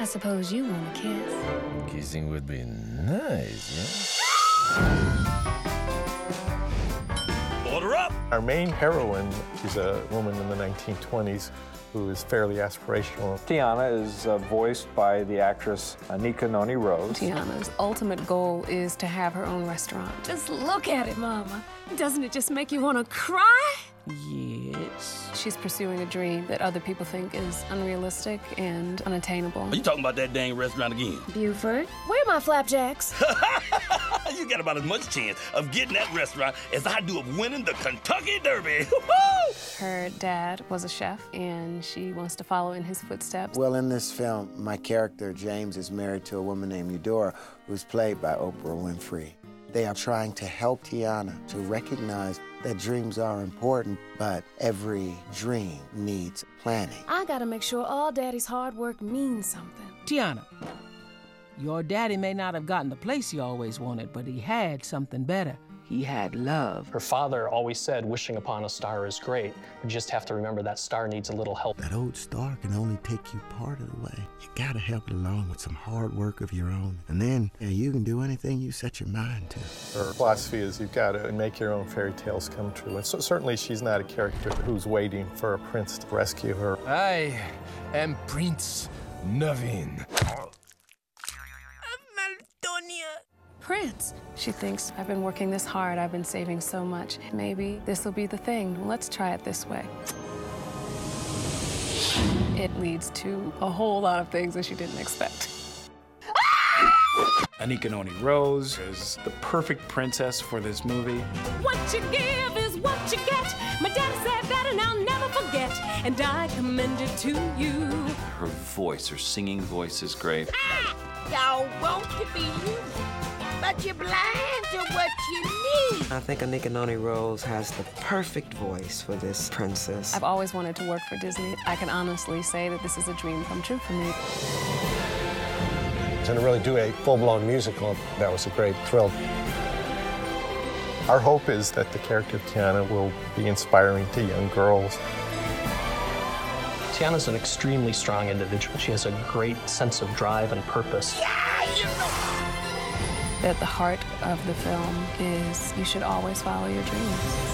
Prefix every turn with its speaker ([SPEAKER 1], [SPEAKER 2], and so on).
[SPEAKER 1] I suppose you want a kiss.
[SPEAKER 2] Kissing would be nice, yeah?
[SPEAKER 3] Our main heroine is a woman in the 1920s who is fairly aspirational.
[SPEAKER 4] Tiana is uh, voiced by the actress Anika Noni Rose.
[SPEAKER 5] Tiana's ultimate goal is to have her own restaurant.
[SPEAKER 1] Just look at it, Mama. Doesn't it just make you want to cry?
[SPEAKER 5] Yes. She's pursuing a dream that other people think is unrealistic and unattainable.
[SPEAKER 6] Are you talking about that dang restaurant again?
[SPEAKER 1] Buford, where are my flapjacks?
[SPEAKER 6] you got about as much chance of getting that restaurant as I do of winning the Kentucky Derby.
[SPEAKER 5] Her dad was a chef, and she wants to follow in his footsteps.
[SPEAKER 7] Well, in this film, my character, James, is married to a woman named Eudora, who's played by Oprah Winfrey. They are trying to help Tiana to recognize that dreams are important, but every dream needs planning.
[SPEAKER 1] I gotta make sure all daddy's hard work means something.
[SPEAKER 8] Tiana, your daddy may not have gotten the place he always wanted, but he had something better. He had love.
[SPEAKER 9] Her father always said wishing upon a star is great. You just have to remember that star needs a little help.
[SPEAKER 10] That old star can only take you part of the way. You gotta help it along with some hard work of your own. And then yeah, you can do anything you set your mind to.
[SPEAKER 3] Her philosophy is you've got to make your own fairy tales come true. And so certainly she's not a character who's waiting for a prince to rescue her.
[SPEAKER 2] I am Prince Naveen.
[SPEAKER 5] Prince. She thinks, I've been working this hard, I've been saving so much. Maybe this will be the thing. Let's try it this way. It leads to a whole lot of things that she didn't expect.
[SPEAKER 11] Anika Noni Rose is the perfect princess for this movie.
[SPEAKER 1] What you give is what you get. My daddy said that, and I'll never forget. And I commend it to you.
[SPEAKER 12] Her voice, her singing voice is great.
[SPEAKER 13] Ah! Y'all want to be you but you're blind to what you need.
[SPEAKER 14] I think Anika Noni Rose has the perfect voice for this princess.
[SPEAKER 5] I've always wanted to work for Disney. I can honestly say that this is a dream come true for me.
[SPEAKER 15] And to really do a full-blown musical, that was a great thrill.
[SPEAKER 3] Our hope is that the character of Tiana will be inspiring to young girls.
[SPEAKER 9] Tiana's an extremely strong individual. She has a great sense of drive and purpose.
[SPEAKER 13] Yeah, you know
[SPEAKER 5] at the heart of the film is you should always follow your dreams.